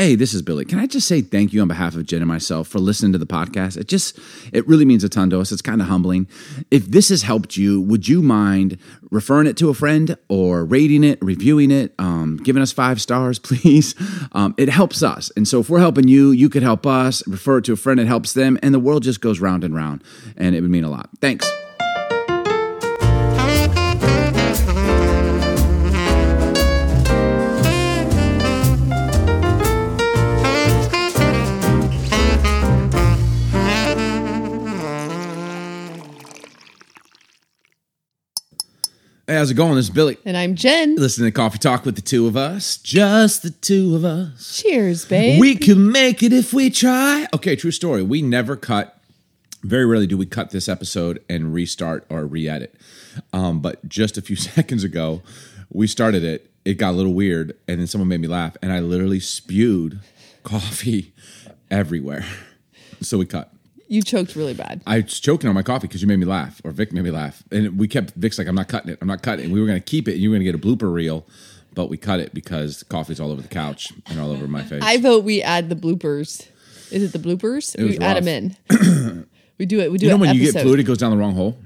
Hey, this is Billy. Can I just say thank you on behalf of Jen and myself for listening to the podcast? It just, it really means a ton to us. It's kind of humbling. If this has helped you, would you mind referring it to a friend or rating it, reviewing it, um, giving us five stars, please? Um, it helps us. And so if we're helping you, you could help us. Refer it to a friend, it helps them. And the world just goes round and round. And it would mean a lot. Thanks. Hey, how's it going? This is Billy. And I'm Jen. Listen to Coffee Talk with the two of us. Just the two of us. Cheers, babe. We can make it if we try. Okay, true story. We never cut. Very rarely do we cut this episode and restart or re-edit. Um, but just a few seconds ago, we started it. It got a little weird, and then someone made me laugh, and I literally spewed coffee everywhere. So we cut. You choked really bad. I was choking on my coffee because you made me laugh, or Vic made me laugh, and we kept Vic's like, "I'm not cutting it. I'm not cutting it." And we were going to keep it, and you were going to get a blooper reel, but we cut it because coffee's all over the couch and all over my face. I vote we add the bloopers. Is it the bloopers? was we add them in. we do it. We do you know it. when you get fluid, it goes down the wrong hole.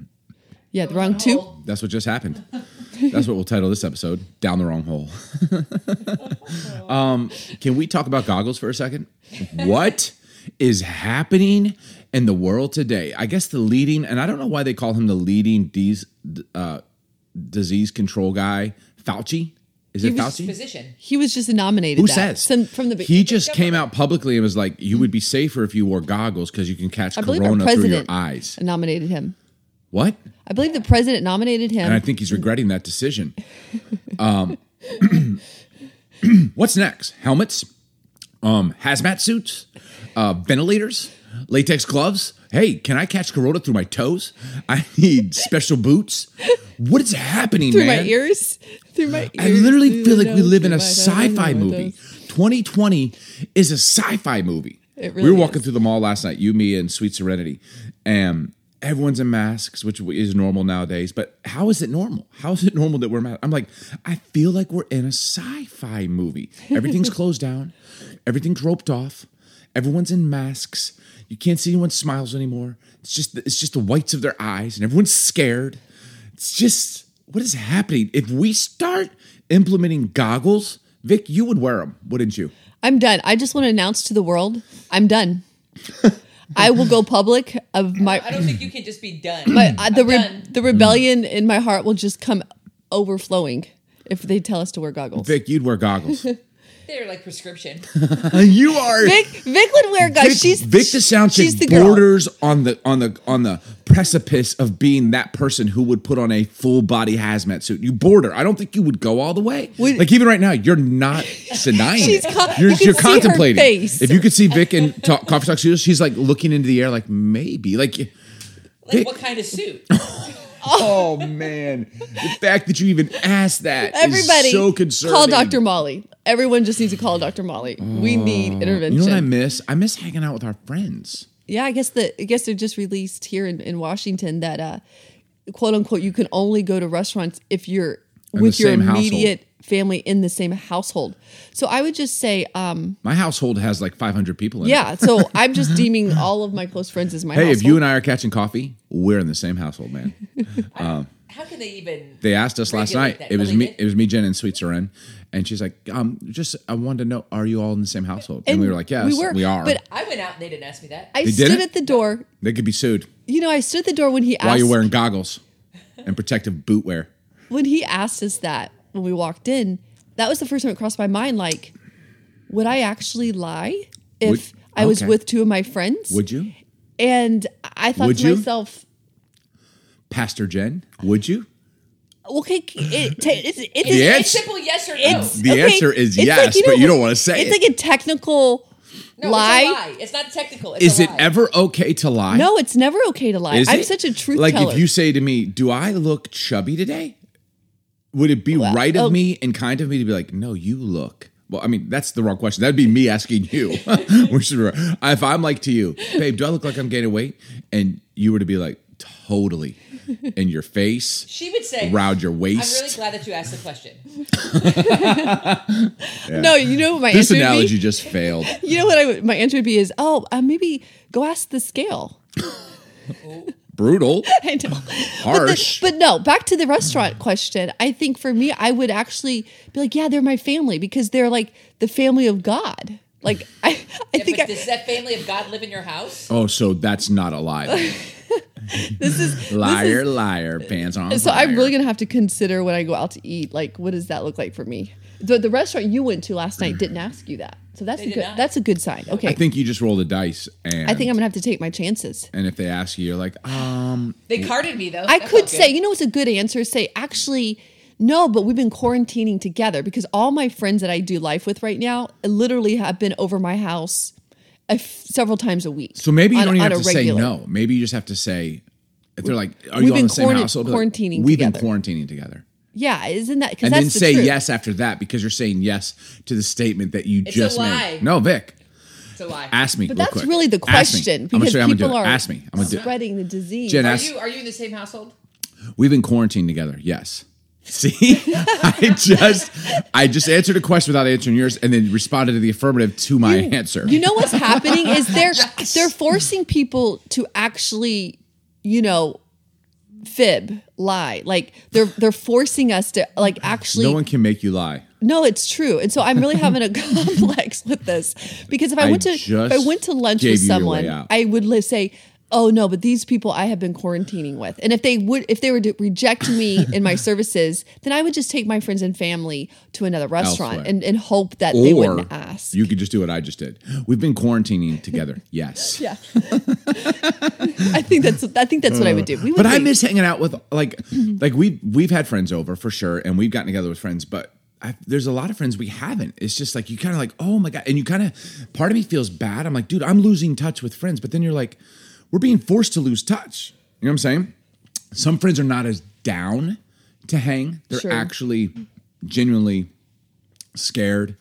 Yeah, the wrong two. That's what just happened. That's what we'll title this episode: "Down the Wrong Hole." um, can we talk about goggles for a second? What is happening in the world today? I guess the leading, and I don't know why they call him the leading dis, uh, disease control guy, Fauci. Is it was Fauci? Position. He was just nominated. Who that. says? Some, from the he just came out publicly and was like, "You would be safer if you wore goggles because you can catch I corona through your eyes." nominated him. What? I believe the president nominated him. and I think he's regretting that decision. Um, what's next? Helmets, um, hazmat suits, uh, ventilators, latex gloves. Hey, can I catch corona through my toes? I need special boots. What is happening, through man? my ears. Through my ears. I literally feel like we live in a sci-fi movie. 2020 is a sci-fi movie. It we really were walking is. through the mall last night, you, me, and Sweet Serenity, and everyone's in masks, which is normal nowadays. But how is it normal? How is it normal that we're masked? I'm like, I feel like we're in a sci-fi movie. Everything's closed down, everything's roped off, everyone's in masks. You can't see anyone's smiles anymore. It's just it's just the whites of their eyes, and everyone's scared. It's just what is happening? If we start implementing goggles, Vic, you would wear them, wouldn't you? I'm done. I just want to announce to the world, I'm done. I will go public of my I don't think you can just be done. my uh, the I'm re- done. the rebellion in my heart will just come overflowing if they tell us to wear goggles. Vic, you'd wear goggles. They're like prescription. you are Vic, Vic would wear goggles. Vic, she's Vic the sound she's chick the girl. borders on the on the on the precipice of being that person who would put on a full body hazmat suit. You border. I don't think you would go all the way. Would- like even right now, you're not denying She's it. con- you're you can you're see her contemplating. face. If you could see Vic in talk, coffee talk studios, she's like looking into the air, like maybe, like. Like what kind of suit? Oh man, the fact that you even asked that is Everybody, so concerning. call Dr. Molly. Everyone just needs to call Dr. Molly. we need intervention. You know what I miss? I miss hanging out with our friends. yeah, I guess the I guess they're just released here in, in Washington that uh, quote unquote you can only go to restaurants if you're In with your immediate household. Immediate family in the same household. So I would just say, um, My household has like 500 people in it. yeah. So I'm just deeming all of my close friends as my Hey, household. if you and I are catching coffee, we're in the same household, man. How can they even? They asked us last night. that, It was but me. did. It was me, Jen, and Sweet Seren, and she's like, "Um, just I wanted to know, are you all in the same household?" And, we were like, "Yes, we, we are." but I went out and they didn't ask me that. I They stood didn't? at the door. they could be sued You know, I stood at the door when he asked while you're wearing goggles and protective boot wear. when he asked us that when we walked in. That was the first time it crossed my mind. Like, would I actually lie if Would- I was with two of my friends? Would you, And I thought Would to you? myself, Pastor Jen? Would you? okay, it, ta- it's, it's, It's answer- simple yes or no. it's The okay, answer is it's yes, know but you don't wanna say It's it. like a technical no, lie. It's, a lie. it's not technical. It's Is a it lie. ever okay to lie? No, it's never okay to lie. Is I'm it? such a truth Like teller. if you say to me, "Do I look chubby today?" Would it be Well, right of oh. me and kind of me to be like, "No, you look." Well, I mean, that's the wrong question. That'd be me asking you. Which is if I'm like to you, babe, do I look like I'm gaining weight? And you were to be like, totally. in your face, She would say, around your waist. I'm really glad that you asked the question. No, you know what my this answer would analogy just failed. You know what I my answer would be is, oh, uh, maybe go ask the scale. Brutal, I know. harsh. But no, back to the restaurant question. I think for me, I would actually be like, yeah, they're my family because they're like the family of God. Like I, I Yeah, think but I, does that family of God live in your house? oh, so that's not a lie. this is liar, liar, pants on. So I'm really gonna have to consider when I go out to eat. Like, what does that look like for me? The, the restaurant you went to last night didn't ask you that, so that's They a good. not. That's a good sign. Okay, I think you just roll the dice, and I think I'm gonna have to take my chances. And if they ask you, you're like, um, They carded me though. I That could say, you know, what's a good answer? Say, actually, no, but we've been quarantining together because all my friends that I do life with right now literally have been over my house a f- several times a week. so maybe you on- don't even have a to say no. Maybe you just have to say, if they're like, are We've you on the same quarant- household? Be like, quarantining We've together. been quarantining together. Yeah, isn't that because And that's then the say truth. yes after that because you're saying yes to the statement that you It's a just lie. made. No, Vic, It's a lie. ask me. But real that's quick. really the Ask me. question I'm gonna because show you how I'm gonna people are Ask me. I'm gonna do it. spreading the disease. Jen, Are ask- you are you in the same household? We've been quarantined together. Yes. See, I just I just answered a question without answering yours, and then responded to the affirmative to my answer. You know what's happening is they're they're forcing people to actually, you know, fib, lie. Like they're they're forcing us to like actually no one can make you lie. No, it's true. And so I'm really having a complex with this because if I, I went to if I went to lunch with you your way someone. I would say, "Oh no, but these people I have been quarantining with." And if they would if they were to reject me in my services, then I would just take my friends and family to another restaurant Elsewhere. and, and hope that they wouldn't ask. you could just do what I just did. We've been quarantining together. Yes. yeah. I think that's I think that's what I would do. We would But I miss hanging out with like like we we've had friends over for sure, and we've gotten together with friends, but. I, there's a lot of friends we haven't. It's just like you kind of like, oh my god, and you kind of part of me feels bad. I'm like, dude, I'm losing touch with friends, but then you're like, we're being forced to lose touch. You know what I'm saying? Some friends are not as down to hang. They're Sure. actually genuinely scared,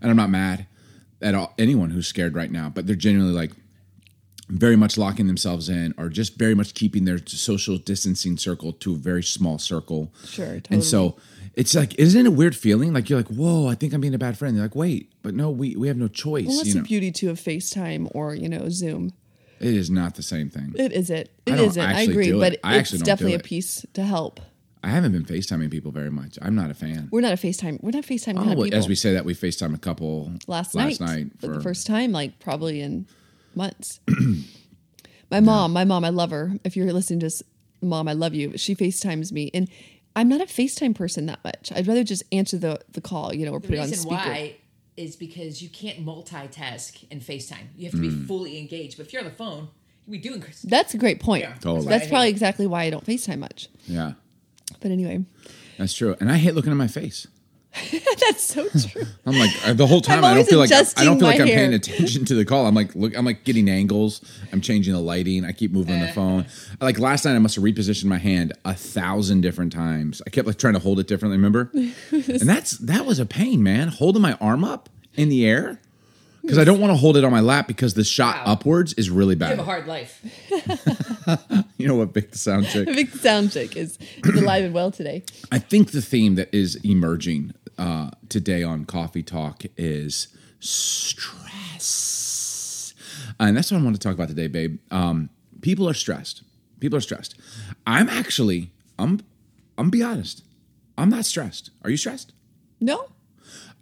and I'm not mad at all, anyone who's scared right now, but they're genuinely like very much locking themselves in or just very much keeping their social distancing circle to a very small circle. Sure, And so it's like, isn't it a weird feeling? Like you're like, whoa, I think I'm being a bad friend. You're like, wait, but no, we, we have no choice. well, that's the know, beauty too of FaceTime or you know Zoom. It is not the same thing. It isn't. It I don't isn't. I agree, but it. I it's actually definitely do a piece to help. I haven't been FaceTiming people very much. I'm not a fan. We're not a FaceTime. We're not FaceTime kind Oh, of well, people. as we say that, we FaceTime a couple last, last night, night for the first time, like probably in months. my mom, my mom, I love her. If you're listening to this, mom, I love you. She FaceTimes me, and I'm not a FaceTime person that much. I'd rather just answer the the call, you know, or The put it on reason speaker. why is because you can't multitask in FaceTime. You have to be Mm. fully engaged. But if you're on the phone, you can be doing. That's a great point. Yeah. Totally. That's I probably exactly why I don't FaceTime much. Yeah, But anyway, that's true. And I hate looking at my face. that's so true. I'm like uh, the whole time. I'm I don't feel like I don't adjusting feel like my I'm paying attention to the call. I'm like look. I'm like getting angles. I'm changing the lighting. I keep moving the phone. Like last night, I must have repositioned my hand a thousand different times. I kept like trying to hold it differently. Remember? and that's that was a pain, man. Holding my arm up in the air because I don't want to hold it on my lap because the shot Wow. upwards is really bad. You have a hard life. You know what? Vic the sound check. Vic sound check is, is alive and well today. I think the theme that is emerging uh, today on Coffee Talk is stress. And that's what I want to talk about today, babe. Um, people are stressed. People are stressed. I'm actually, I'm, I'm be honest. I'm not stressed. Are you stressed? No,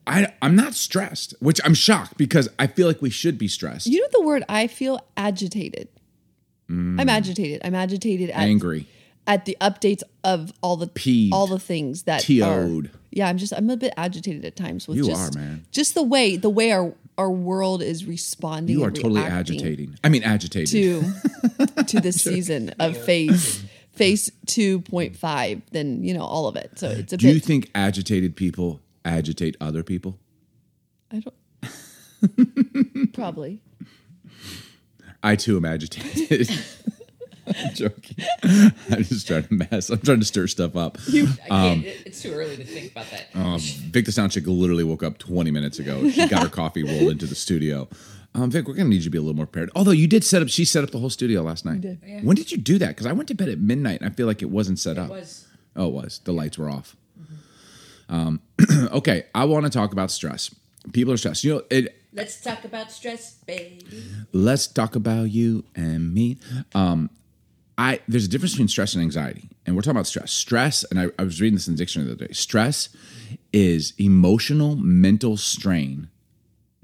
I, I'm not stressed, which I'm shocked because I feel like we should be stressed. you know the word. I feel agitated. I'm agitated. I'm agitated. At, Mm. Angry. At the updates of all the Peeved. all the things that TO'd. are yeah i'm just i'm a bit agitated at times with You just, are, man. just the way the way our our world is responding You are and totally agitating. I mean, agitated. to to the season of phase phase 2.5 then you know all of it so it's a Do bit you think agitated people agitate other people? i don't probably I too am agitated. I'm joking. I'm just trying to mess. I'm trying to stir stuff up. Can't, it- it's too early to think about that. Um, Vic the sound chick literally woke up 20 minutes ago. She got her coffee rolled into the studio. Um, Vic, we're gonna need you to be a little more prepared. Although you did set up, she set up the whole studio last night. did. Yeah. When did you do that? Because I went to bed at midnight and I feel like it wasn't set up. was Oh, it was. The lights were off. Um, okay, I want to talk about stress. People are stressed. You know, it, let's talk about stress, baby. let's talk about you and me. Um, I there's a difference between stress and anxiety, and we're talking about stress. Stress, and I, I was reading this in the dictionary the other day. Stress is emotional mental strain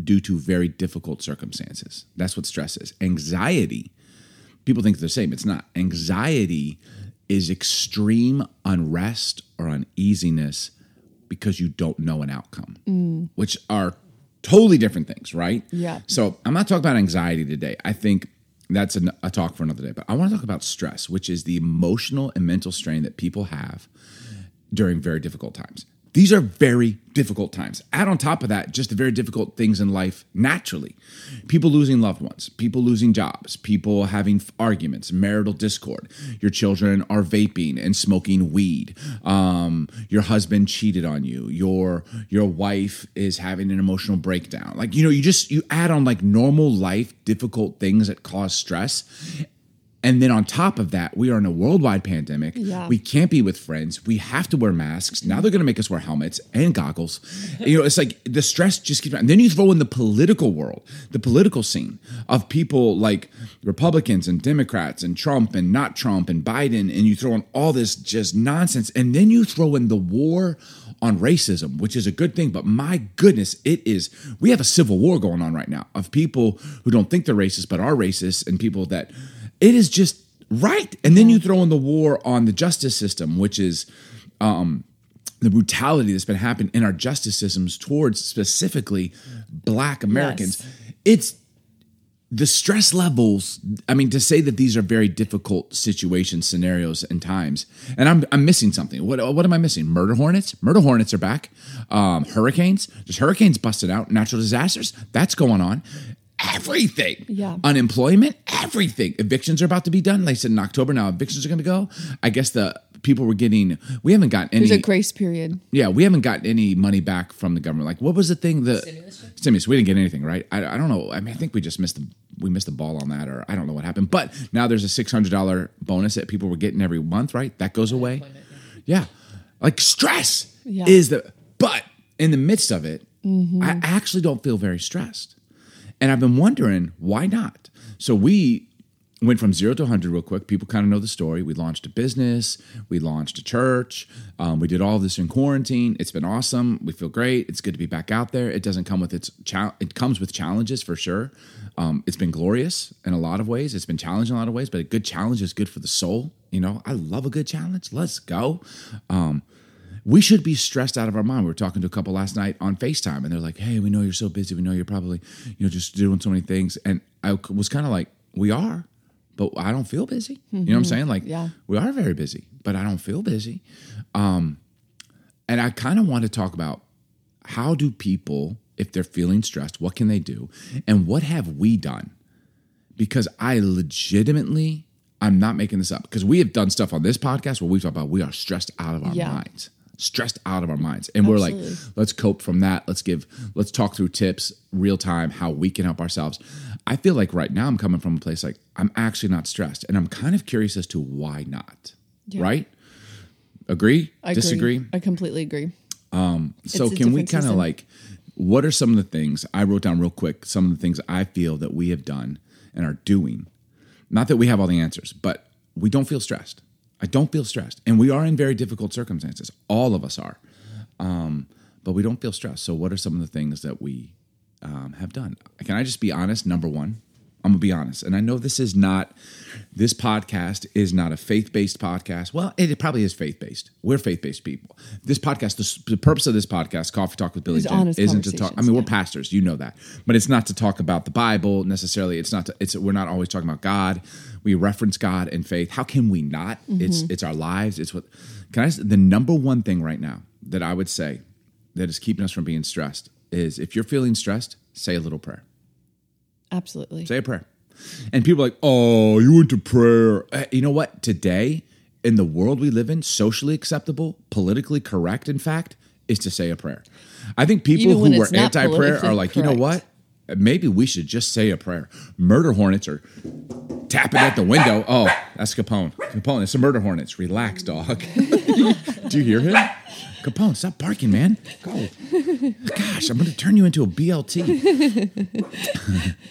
due to very difficult circumstances. That's what stress is. Anxiety, people think they're the same. It's not. Anxiety is extreme unrest or uneasiness because you don't know an outcome, mm. which are totally different things, right? Yeah. So I'm not talking about anxiety today. I think that's an, a talk for another day. But I want to talk about stress, which is the emotional and mental strain that people have during very difficult times. These are very difficult times. Add on top of that, just the very difficult things in life naturally. People losing loved ones, people losing jobs, people having arguments, marital discord. Your children are vaping and smoking weed. Um, your husband cheated on you. Your your wife is having an emotional breakdown. Like you know, you just you add on like normal life difficult things that cause stress, and then on top of that, we are in a worldwide pandemic. Yeah. We can't be with friends. We have to wear masks. Now they're going to make us wear helmets and goggles. You know, it's like the stress just keeps. And then you throw in the political world, the political scene of people like Republicans and Democrats and Trump and not Trump and Biden, and you throw in all this just nonsense, and then you throw in the war on racism, which is a good thing. But my goodness, it is. We have a civil war going on right now of people who don't think they're racist but are racist, and people that it is just right. And then you throw in the war on the justice system, which is um, the brutality that's been happening in our justice systems towards specifically Black Americans. It's the stress levels. I mean, to say that these are very difficult situations, scenarios, and times, and I'm I'm missing something. What what am I missing? Murder hornets. Murder hornets are back. Um, hurricanes. There's hurricanes busted out. Natural disasters. That's going on. Everything. Yeah. Unemployment. Everything. Evictions are about to be done. They said in October. Now evictions are going to go. I guess the people were getting. We haven't gotten any. There's a grace period. Yeah, we haven't gotten any money back from the government. Like, what was the thing? The Stimulus check? stimulus. We didn't get anything, right? I, I don't know. I mean, I think we just missed the we missed the ball on that, or I don't know what happened. But now there's a six hundred dollar bonus that people were getting every month, right? That goes away. Yeah, like stress Yeah. is the. But in the midst of it, I mm-hmm. actually don't feel very stressed, and I've been wondering why not. So we went from zero to 100 real quick. People kind of know the story. We launched a business, we launched a church, um, we did all this in quarantine. It's been awesome. We feel great. It's good to be back out there. It doesn't come with its chal- it comes with challenges for sure. Um, it's been glorious in a lot of ways. It's been challenging in a lot of ways, but a good challenge is good for the soul. You know, I love a good challenge. Let's go. Um, we should be stressed out of our mind. We were talking to a couple last night on FaceTime, and they're like, "Hey, we know you're so busy. We know you're probably, you know, just doing so many things." And I was kind of like, "We are, but I don't feel busy." You know what I'm saying? Like, Yeah. we are very busy, but I don't feel busy. Um, and I kind of want to talk about how do people, if they're feeling stressed, what can they do, and what have we done? Because I legitimately, I'm not making this up. Because we have done stuff on this podcast where we talk about we are stressed out of our Yeah. minds, stressed out of our minds, and we're like, let's cope from that. Let's give, let's talk through tips, real time, how we can help ourselves. I feel like right now I'm coming from a place like I'm actually not stressed, and I'm kind of curious as to why not. Yeah. Right? Agree? I agree. Disagree? I completely agree. Um, so can we kind of like what are some of the things I wrote down real quick, some of the things I feel that we have done and are doing. Not that we have all the answers, but we don't feel stressed. I don't feel stressed. And we are in very difficult circumstances. All of us are. Um, but we don't feel stressed. So what are some of the things that we um, have done? Can I just be honest? Number one, I'm gonna be honest, and I know this is not this podcast is not a faith based podcast. Well, it probably is faith based. We're faith based people. This podcast, the, the purpose of this podcast, Coffee Talk with Billy Jen, isn't to talk. I mean, we're pastors, you know that, but it's not to talk about the Bible necessarily. It's not. To, it's we're not always talking about God. We reference God and faith. How can we not? It's Mm-hmm. it's our lives. It's what. Can I? The number one thing right now that I would say that is keeping us from being stressed is if you're feeling stressed, say a little prayer. Absolutely. Say a prayer. And people are like, oh, you went to prayer. Uh, You know what? Today, in the world we live in, socially acceptable, politically correct, in fact, is to say a prayer. I think people Even who are anti prayer are like, you know what? maybe we should just say a prayer. Murder hornets are tapping at the window. Oh, that's Capone. Capone, it's the murder hornets. Relax, dog. Do you hear him? Capone, stop barking, man. Go. Gosh, I'm going to turn you into a BLT.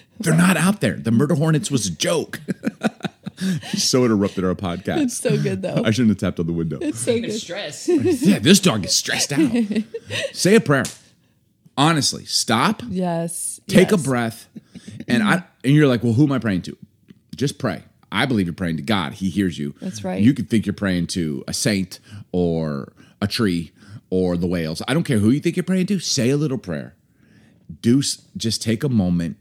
They're not out there. The murder hornets was a joke. He so interrupted our podcast. It's so good though. I shouldn't have tapped on the window. It's so Even good. stress. Yeah, this dog is stressed out. Say a prayer. Honestly, stop, Yes. take a breath, and I and you're like, well, who am I praying to? Just pray. I believe you're praying to God. He hears you. That's right. You could think you're praying to a saint or a tree or the whales. I don't care who you think you're praying to. Say a little prayer. Do just take a moment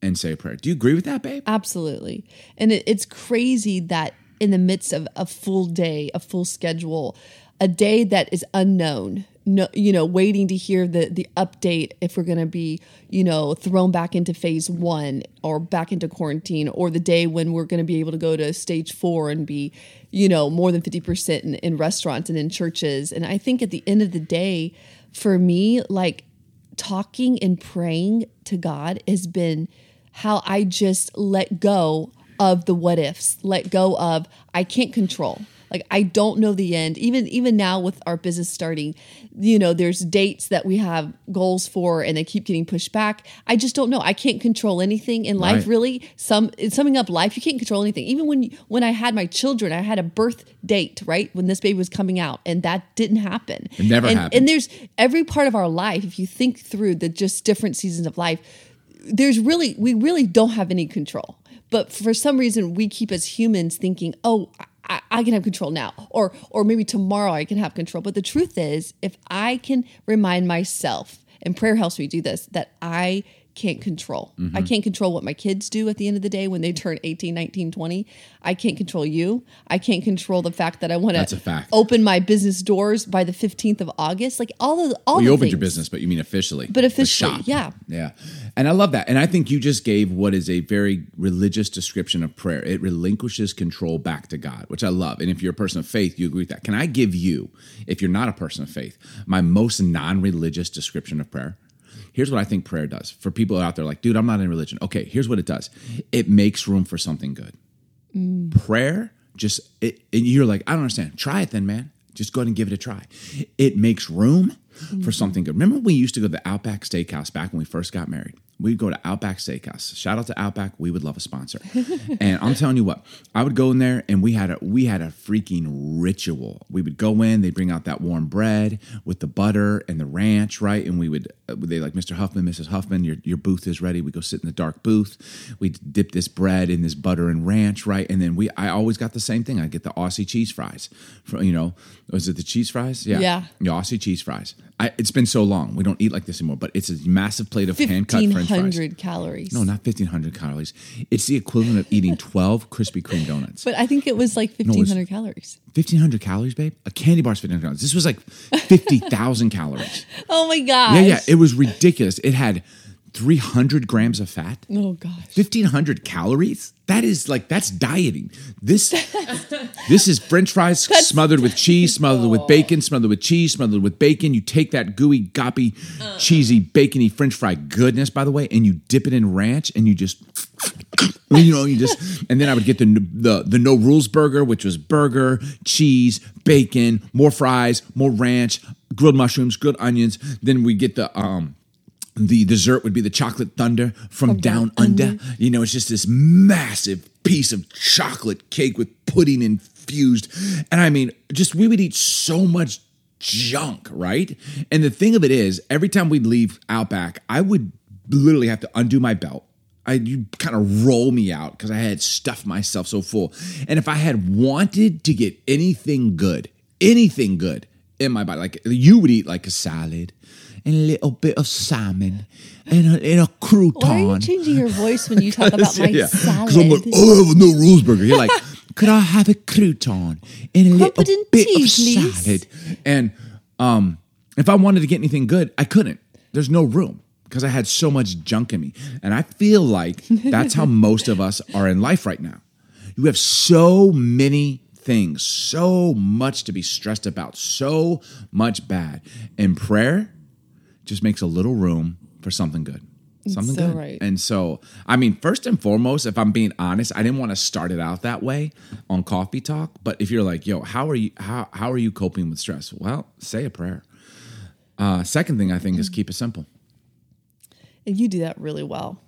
and say a prayer. Do you agree with that, babe? Absolutely. And it, it's crazy that in the midst of a full day, a full schedule, a day that is unknown, no, you know, waiting to hear the the update if we're going to be, you know, thrown back into phase 1 or back into quarantine or the day when we're going to be able to go to stage 4 and be, you know, more than 50% in, in restaurants and in churches. And I think at the end of the day, for me, like talking and praying to God has been how I just let go of the what ifs, let go of I can't control. Like I don't know the end. Even even now with our business starting, you know, there's dates that we have goals for and they keep getting pushed back. I just don't know. I can't control anything in life Right. really. Some summing up life, you can't control anything. Even when when I had my children, I had a birth date, right? When this baby was coming out and that didn't happen. It never and, happened. And there's every part of our life if you think through the just different seasons of life there's really we really don't have any control but for some reason we keep as humans thinking oh I, can have control now. Or or maybe tomorrow i can have control. But the truth is if i can remind myself and prayer helps me do this that i can't control Mm-hmm. i can't control what my kids do at the end of the day when they turn 18 19 20 i can't control you i can't control the fact that i want to open my business doors by the 15th of august like all of all Well, you opened your business, but you mean officially. But officially, yeah. Yeah. And I love that. And I think you just gave what is a very religious description of prayer. It relinquishes control back to God, which I love. And if you're a person of faith, you agree with that. Can I give you, if you're not a person of faith, my most non religious description of prayer? Here's what I think prayer does for people out there like, dude, I'm not in religion. Okay, here's what it does. It makes room for something good. Mm. Prayer just it, and you're like i don't understand. Try it then man. Just go ahead and give it a try. It makes room mm-hmm. for something good. Remember when we used to go to the outback steakhouse back when we first got married we'd go to outback steakhouse. Shout out to outback. We would love a sponsor. And i'm telling you what i would go in there and we had a we had a freaking ritual. We would go in they'd bring out that warm bread with the butter and the ranch right? And we would uh, they like mr huffman mrs huffman your, your booth is ready. We go sit in the dark booth. We dip this bread in this butter and ranch right? And then we i always got the same thing. I get the aussie cheese fries from you know was it the cheese fries? Yeah. Yeah. the aussie cheese fries. I, it's been so long. We don't eat like this anymore but it's a massive plate of hand cut french fries 1500 calories. No not 1500 calories. It's the equivalent of eating 12 krispy kreme donuts. But I think it was like was- 1500 calories. 1500 calories babe? A candy bar's 1500 calories. This was like 50000 calories. Oh my God. yeah yeah. It was ridiculous. It had 300 grams of fat? Oh gosh. 1500 calories? That is like that's dieting. This this is french fries smothered with cheese smothered with bacon smothered with cheese smothered with bacon. You take that gooey goppy cheesy bacony french fry goodness by the way and you dip it in ranch and you just you know you just and then i would get the the the no rules burger which was burger cheese bacon more fries more ranch grilled mushrooms grilled onions. Then we get the um the dessert would be the chocolate thunder from, down, under. You know, it's just this massive piece of chocolate cake with pudding infused. And I mean, just we would eat so much junk, right? And the thing of it is, every time we'd leave Outback, I would literally have to undo my belt. I you kind of roll me out because I had stuffed myself so full. And if I had wanted to get anything good, anything good in my body, like you would eat like a salad and a little bit of salmon and a, and a crouton. Why are you changing your voice when you talk about my Yeah, salad? I'm like, oh, I have a no rules burger. You're like, could I have a crouton and a little bit tea, of please? salad? And um, if I wanted to get anything good, I couldn't. There's no room because I had so much junk in me. And I feel like that's how most of us are in life right now. You have so many things, so much to be stressed about, so much bad. In prayer just makes a little room for something good. Something so good. right. And so, I mean, first and foremost, if I'm being honest, I didn't want to start it out that way on coffee talk. But if you're like, yo, how are you how how are you coping with stress? Well, say a prayer. Uh, second thing I think is keep it simple. And you do that really well.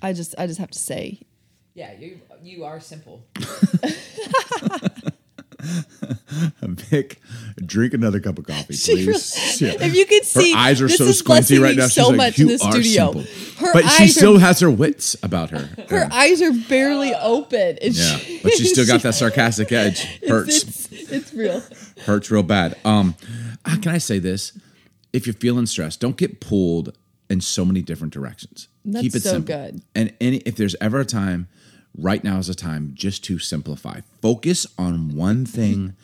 I just I just have to say, Yeah, you you are simple. Vic, drink another cup of coffee, please. really- Yeah. if you could see, her eyes are this so is squinty right now. so like, much you in the are studio. simple. Her but she still are- has her wits about her. Her eyes are barely open. And Yeah, she- but she's still got that sarcastic edge. Hurts. It's, it's real. hurts real bad. Um, ah, can I say this? If you're feeling stressed, don't get pulled in so many different directions. That's Keep it so simple. good. And any, if there's ever a time, right now is a time just to simplify. Focus on one thing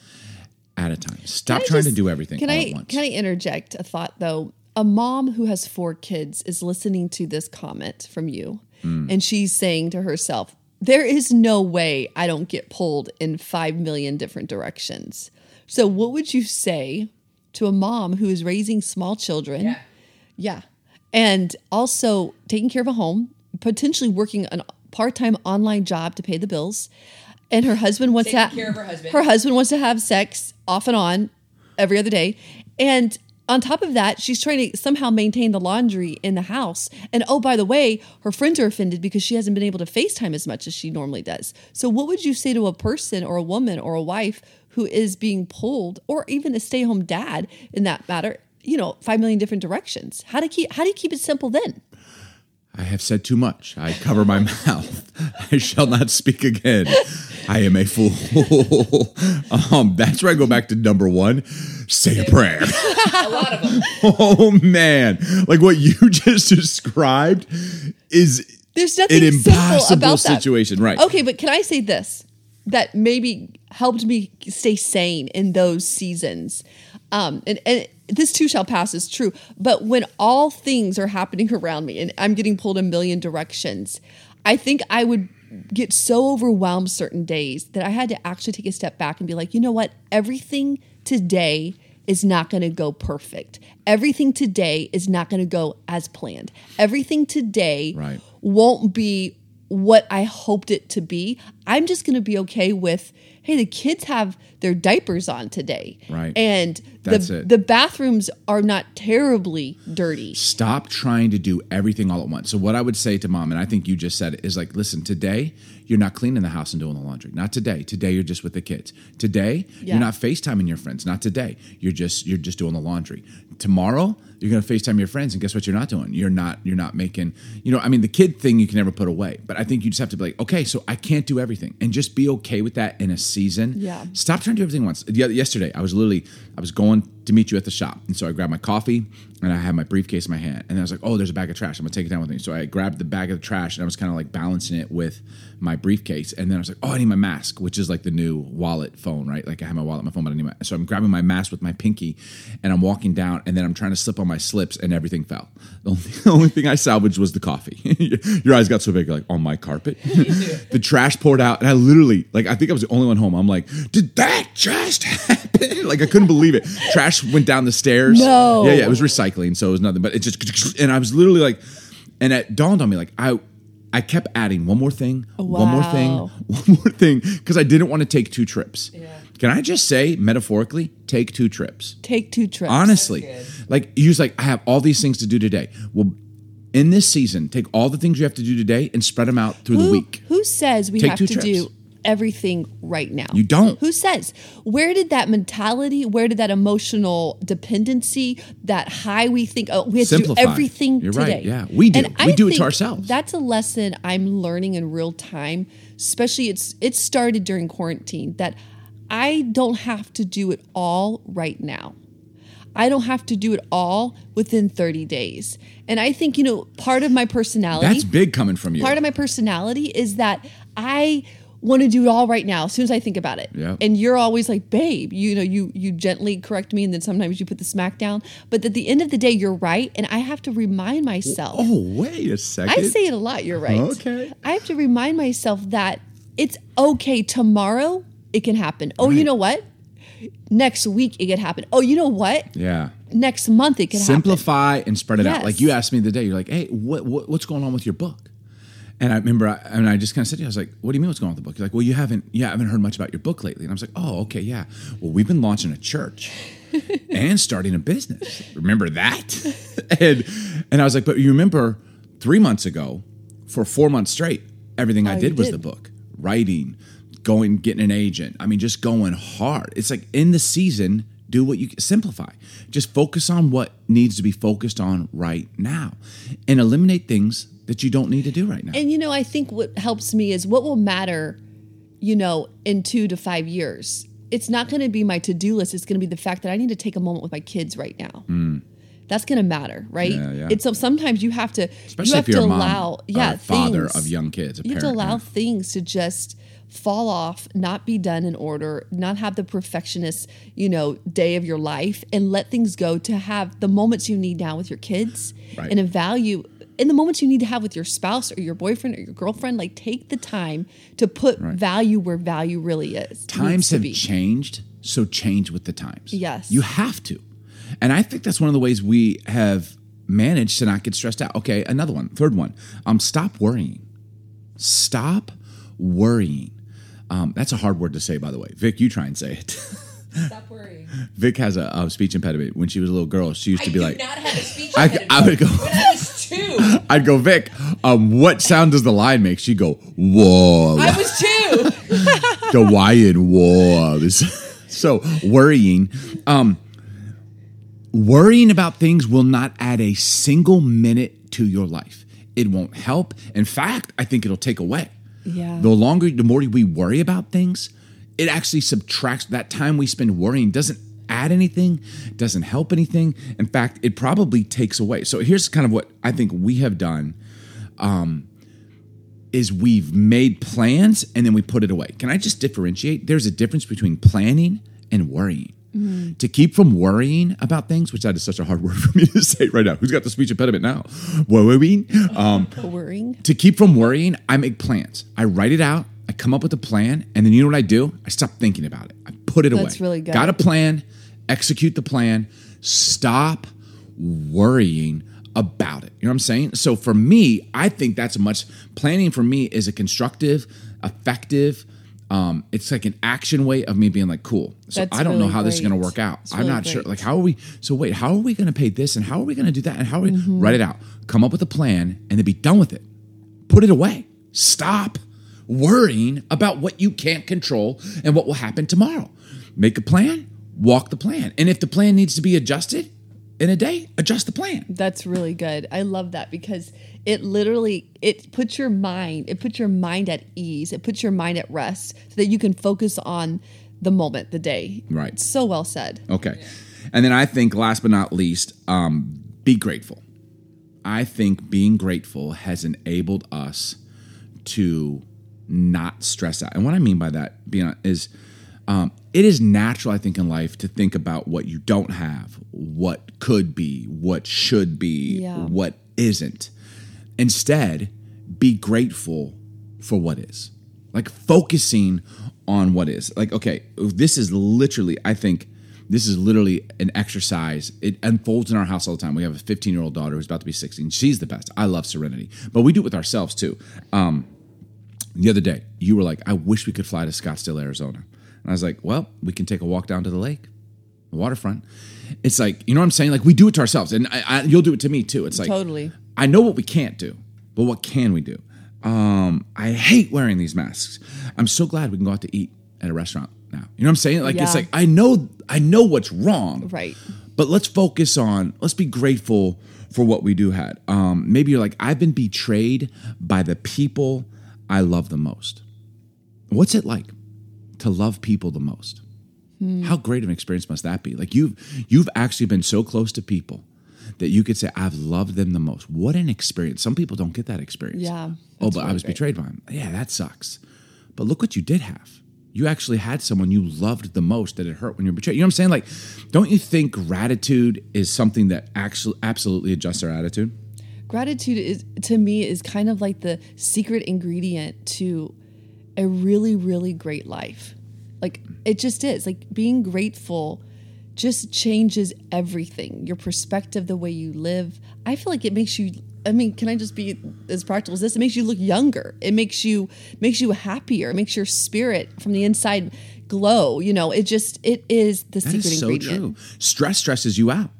at a time. Stop Can I trying to do everything Can all I at once. can I interject a thought though? A mom who has four kids is listening to this comment from you, Hmm. and she's saying to herself, "There is no way I don't get pulled in five million different directions." So, what would you say to a mom who is raising small children? Yeah. Yeah. And also taking care of a home, potentially working a part time online job to pay the bills. And her husband wants Taking to care of her husband. Her husband wants to have sex off and on every other day. And on top of that, she's trying to somehow maintain the laundry in the house. And oh, by the way, her friends are offended because she hasn't been able to FaceTime as much as she normally does. So, what would you say to a person or a woman or a wife who is being pulled, or even a stay home dad in that matter? You know, five million different directions. How to keep how do you keep it simple then? I have said too much. I cover my mouth. I shall not speak again. I am a fool. um, that's where I go back to number one. Say a prayer. A lot of them. oh man, like what you just described is There's nothing an impossible about that. situation, right? Okay, but can I say this that maybe helped me stay sane in those seasons? Um, and, and this too shall pass is true. But when all things are happening around me and I'm getting pulled a million directions, I think I would get so overwhelmed certain days that I had to actually take a step back and be like, you know what? Everything today is not going to go perfect. Everything today is not going to go as planned. Everything today Right. won't be what I hoped it to be. I'm just going to be okay with, hey, the kids have their diapers on today. Right. And That's the it. the bathrooms are not terribly dirty. Stop trying to do everything all at once. So what I would say to mom, and I think you just said it, is like, listen, today you're not cleaning the house and doing the laundry. Not today. Today you're just with the kids. Today Yeah. you're not FaceTiming your friends. Not today. You're just you're just doing the laundry. Tomorrow you're gonna FaceTime your friends, and guess what? You're not doing. You're not you're not making. You know, I mean, the kid thing you can never put away, but I think you just have to be like, okay, so I can't do everything, and just be okay with that in a season. Yeah. Stop trying to do everything once. Yesterday, I was literally I was going to meet you at the shop, and so I grabbed my coffee and I had my briefcase in my hand, and I was like, "Oh, there's a bag of trash. I'm gonna take it down with me." So I grabbed the bag of the trash, and I was kind of like balancing it with my briefcase, and then I was like, "Oh, I need my mask," which is like the new wallet phone, right? Like I have my wallet, my phone, but I need my. So I'm grabbing my mask with my pinky, and I'm walking down, and then I'm trying to slip on my slips, and everything fell. The only, the only thing I salvaged was the coffee. Your eyes got so big, like on my carpet. the trash poured out, and I literally, like, I think I was the only one home. I'm like, "Did that just happen?" like I couldn't believe it. Trash went down the stairs. No. Yeah, yeah, it was recycling, so it was nothing. But it just, and I was literally like, and it dawned on me, like I, I kept adding one more thing, oh, one more thing, one more thing, because I didn't want to take two trips. Yeah. Can I just say, metaphorically, take two trips? Take two trips. Honestly, like you was like, I have all these things to do today. Well, in this season, take all the things you have to do today and spread them out through who, the week. Who says we Take have two to trips. do everything right now? You don't. Who says? Where did that mentality, where did that emotional dependency, that high we think, oh, we have Simplify. to do everything You're right, today? yeah. We do. And We I do it to ourselves. That's a lesson I'm learning in real time, especially it's it started during quarantine that I don't have to do it all right now. I don't have to do it all within 30 days. And I think, you know, part of my personality That's big coming from you. part of my personality is that I want to do it all right now as soon as I think about it. Yeah. And you're always like, babe, you know, you you gently correct me and then sometimes you put the smack down. But at the end of the day, you're right. And I have to remind myself. oh, wait a second. I say it a lot, you're right. Okay. I have to remind myself that it's okay tomorrow, it can happen. Oh, you know what? Next week it can happen. Oh, you know what? Yeah. next month it could happen. simplify and spread it out. Like you asked me the day, you're like, "Hey, what, what what's going on with your book?" And I remember, I, and I just kind of said to you, I was like, "What do you mean what's going on with the book?" You're like, "Well, you haven't, yeah, I haven't heard much about your book lately." And I was like, "Oh, okay, yeah. Well, we've been launching a church and starting a business. Remember that?" and and I was like, "But you remember three months ago, for four months straight, everything I Oh, you did was did. the book, writing, going, getting an agent. I mean, just going hard. It's like in the season." Do what you simplify. Just focus on what needs to be focused on right now and eliminate things that you don't need to do right now. And you know, I think what helps me is what will matter, you know, in two to five years. It's not going to be my to do list. It's going to be the fact that I need to take a moment with my kids right now. That's going to matter, right? Mm. Yeah, yeah. It's so sometimes you have to, Especially you have if you're to allow, yeah, father things. of young kids. You have to allow yeah. things to just fall off, not be done in order, not have the perfectionist, you know, day of your life, and let things go to have the moments you need now with your kids Right. and a value in the moments you need to have with your spouse or your boyfriend or your girlfriend. Like take the time to put value where value really is. times have changed, so change with the times. Yes. You have to. And I think that's one of the ways we have managed to not get stressed out. Okay, another one, third one. Um, stop worrying. Stop worrying. Um, that's a hard word to say, by the way. Vic, you try and say it. Stop worrying. Vic has a, a speech impediment. When she was a little girl, she used I to be like, not have a speech I- I would go- I two. I'd go, Vic, um, what sound does the lion make? She'd go, whoa. I was two. the Hawaiian wolves. so worrying, um, worrying about things will not add a single minute to your life. It won't help. In fact, I think it'll take away. Yeah. The longer, the more we worry about things, it actually subtracts that time we spend worrying. Doesn't add anything, doesn't help anything. In fact, it probably takes away. So here's kind of what I think we have done is we've made plans and then we put it away. Can I just differentiate? There's a difference between planning and worrying. To keep from worrying about things, which that is such a hard word for me to say right now. Who's got the speech impediment now? Worrying. Um, Worrying. to keep from worrying, I make plans. I write it out. I come up with a plan, and then you know what I do? I stop thinking about it. I put it away. That's really good. Got a plan. Execute the plan. Stop worrying about it. You know what I'm saying? So for me, I think that's much planning for me is a constructive, effective. Um, it's like an action way of me being like, cool. So That's I don't know really how this is going to work out. It's I'm really not sure. Like, how are we? So wait, how are we going to pay this, and how are we going to do that, and how are we Mm-hmm. write it out? Come up with a plan, and then be done with it put it away. Stop worrying about what you can't control and what will happen tomorrow. Make a plan, walk the plan. And if the plan needs to be adjusted in a day, adjust the plan. That's really good. I love that because it literally it puts your mind, it puts your mind at ease. It puts your mind at rest so that you can focus on the moment, the day. Right. So well said. Okay. And then I think last but not least, um, be grateful. I think being grateful has enabled us to not stress out. And what I mean by that, being is um, it is natural, I think, in life to think about what you don't have, what could be, what should be, Yeah. what isn't. Instead, be grateful for what is. Like focusing on what is. Like, okay, this is literally, I think, this is literally an exercise. It unfolds in our house all the time. We have a 15 year old daughter who's about to be 16. She's the best. I love serenity, but we do it with ourselves too. Um, the other day, you were like, I wish we could fly to Scottsdale, Arizona. And I was like, well, we can take a walk down to the lake, the waterfront. It's like, you know what I'm saying? Like, we do it to ourselves, and I, I, you'll do it to me too. It's like, Totally. I know what we can't do, but what can we do? Um, I hate wearing these masks. I'm so glad we can go out to eat at a restaurant now. You know what I'm saying? Like, it's like, I know, I know what's wrong. Right. But let's focus on, let's be grateful for what we do had. Um, maybe you're like, I've been betrayed by the people I love the most. What's it like to love people the most? How great of an experience must that be? Like you've you've actually been so close to people that you could say, I've loved them the most. What an experience. Some people don't get that experience. Yeah, Oh, but I was great. betrayed by them. Yeah, that sucks. But look what you did have. You actually had someone you loved the most that it hurt when you're betrayed. You know what I'm saying? Like, don't you think gratitude is something that actually absolutely adjusts our attitude? Gratitude is to me is kind of like the secret ingredient to a really really great life. Like it just is. Like being grateful just changes everything. Your perspective, the way you live. I feel like it makes you I mean, can I just be as practical as this? It makes you look younger. It makes you makes you happier. It makes your spirit from the inside glow. You know, it just it is the That secret is so ingredient. true. Stress stresses you out.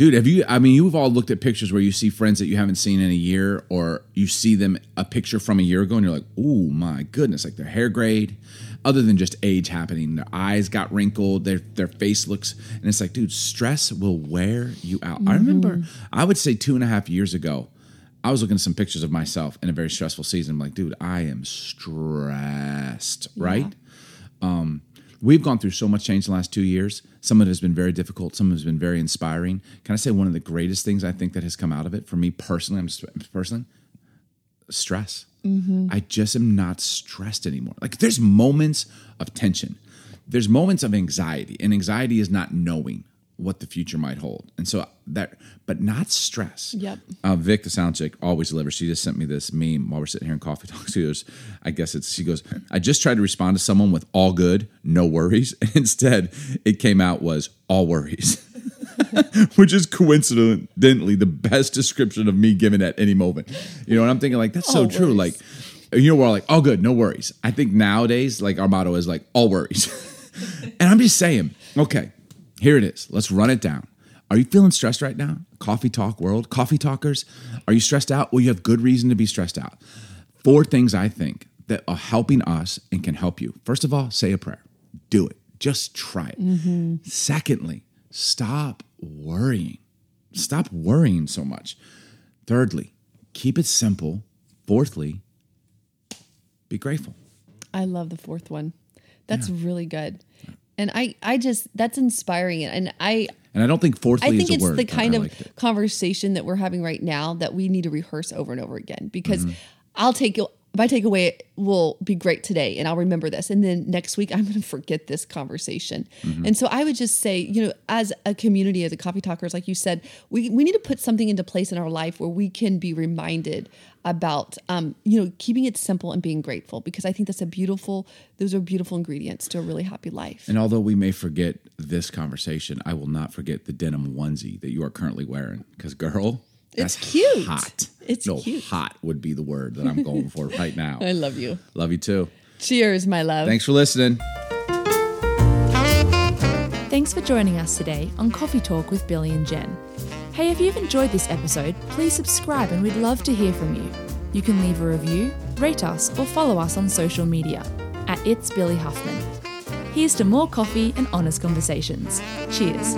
Dude, have you I mean you've all looked at pictures where you see friends that you haven't seen in a year or you see them a picture from a year ago and you're like, "Oh my goodness, like their hair grayed." Other than just age happening, their eyes got wrinkled, their their face looks and it's like, dude, stress will wear you out. I mm-hmm. remember I would say two and a half years ago, I was looking at some pictures of myself in a very stressful season. I'm like, dude, I am stressed, right? Um, We've gone through so much change in the last two years. Some of it has been very difficult. Some of it has been very inspiring. Can I say one of the greatest things I think that has come out of it for me personally? I'm just personally stress. Mm-hmm. I just am not stressed anymore. Like there's moments of tension. There's moments of anxiety, and anxiety is not knowing what the future might hold. And so that, but not stress. Yep. Uh, Vic, the sound chick, always delivers. She just sent me this meme while we're sitting here in coffee talks. She goes, I guess it's, she goes, I just tried to respond to someone with all good, no worries. And instead, it came out was all worries, which is coincidentally the best description of me given at any moment. You know, and I'm thinking, like, that's so All true. Like, you know, we're all like, all good, no worries. I think nowadays, like, our motto is like, all worries. and I'm just saying, okay, here it is. Let's run it down. Are you feeling stressed right now? Coffee talk world, coffee talkers. Are you stressed out? Well, you have good reason to be stressed out. Four things I think that are helping us and can help you. First of all, say a prayer. Do it. Just try it. Mm-hmm. Secondly, stop worrying. Stop worrying so much. Thirdly, keep it simple. Fourthly, be grateful. I love the fourth one. That's really good. And I, I just that's inspiring and I And I don't think fourthly I think it's word. the kind of conversation that we're having right now that we need to rehearse over and over again because Mm-hmm. I'll take my takeaway will be great today and I'll remember this and then next week I'm going to forget this conversation. Mm-hmm. And so I would just say, you know, as a community as a coffee talkers like you said, we we need to put something into place in our life where we can be reminded about um, you know, keeping it simple and being grateful because I think that's a beautiful those are beautiful ingredients to a really happy life. And although we may forget this conversation, I will not forget the denim onesie that you are currently wearing. Because, girl, It's that's cute. Hot. It's no, cute. hot would be the word that I'm going for right now. I love you. Love you too. Cheers, my love. Thanks for listening. Thanks for joining us today on Coffee Talk with Billy and Jen. Hey, if you've enjoyed this episode, please subscribe and we'd love to hear from you. You can leave a review, rate us, or follow us on social media at It's Billy Huffman. Here's to more coffee and honest conversations. Cheers.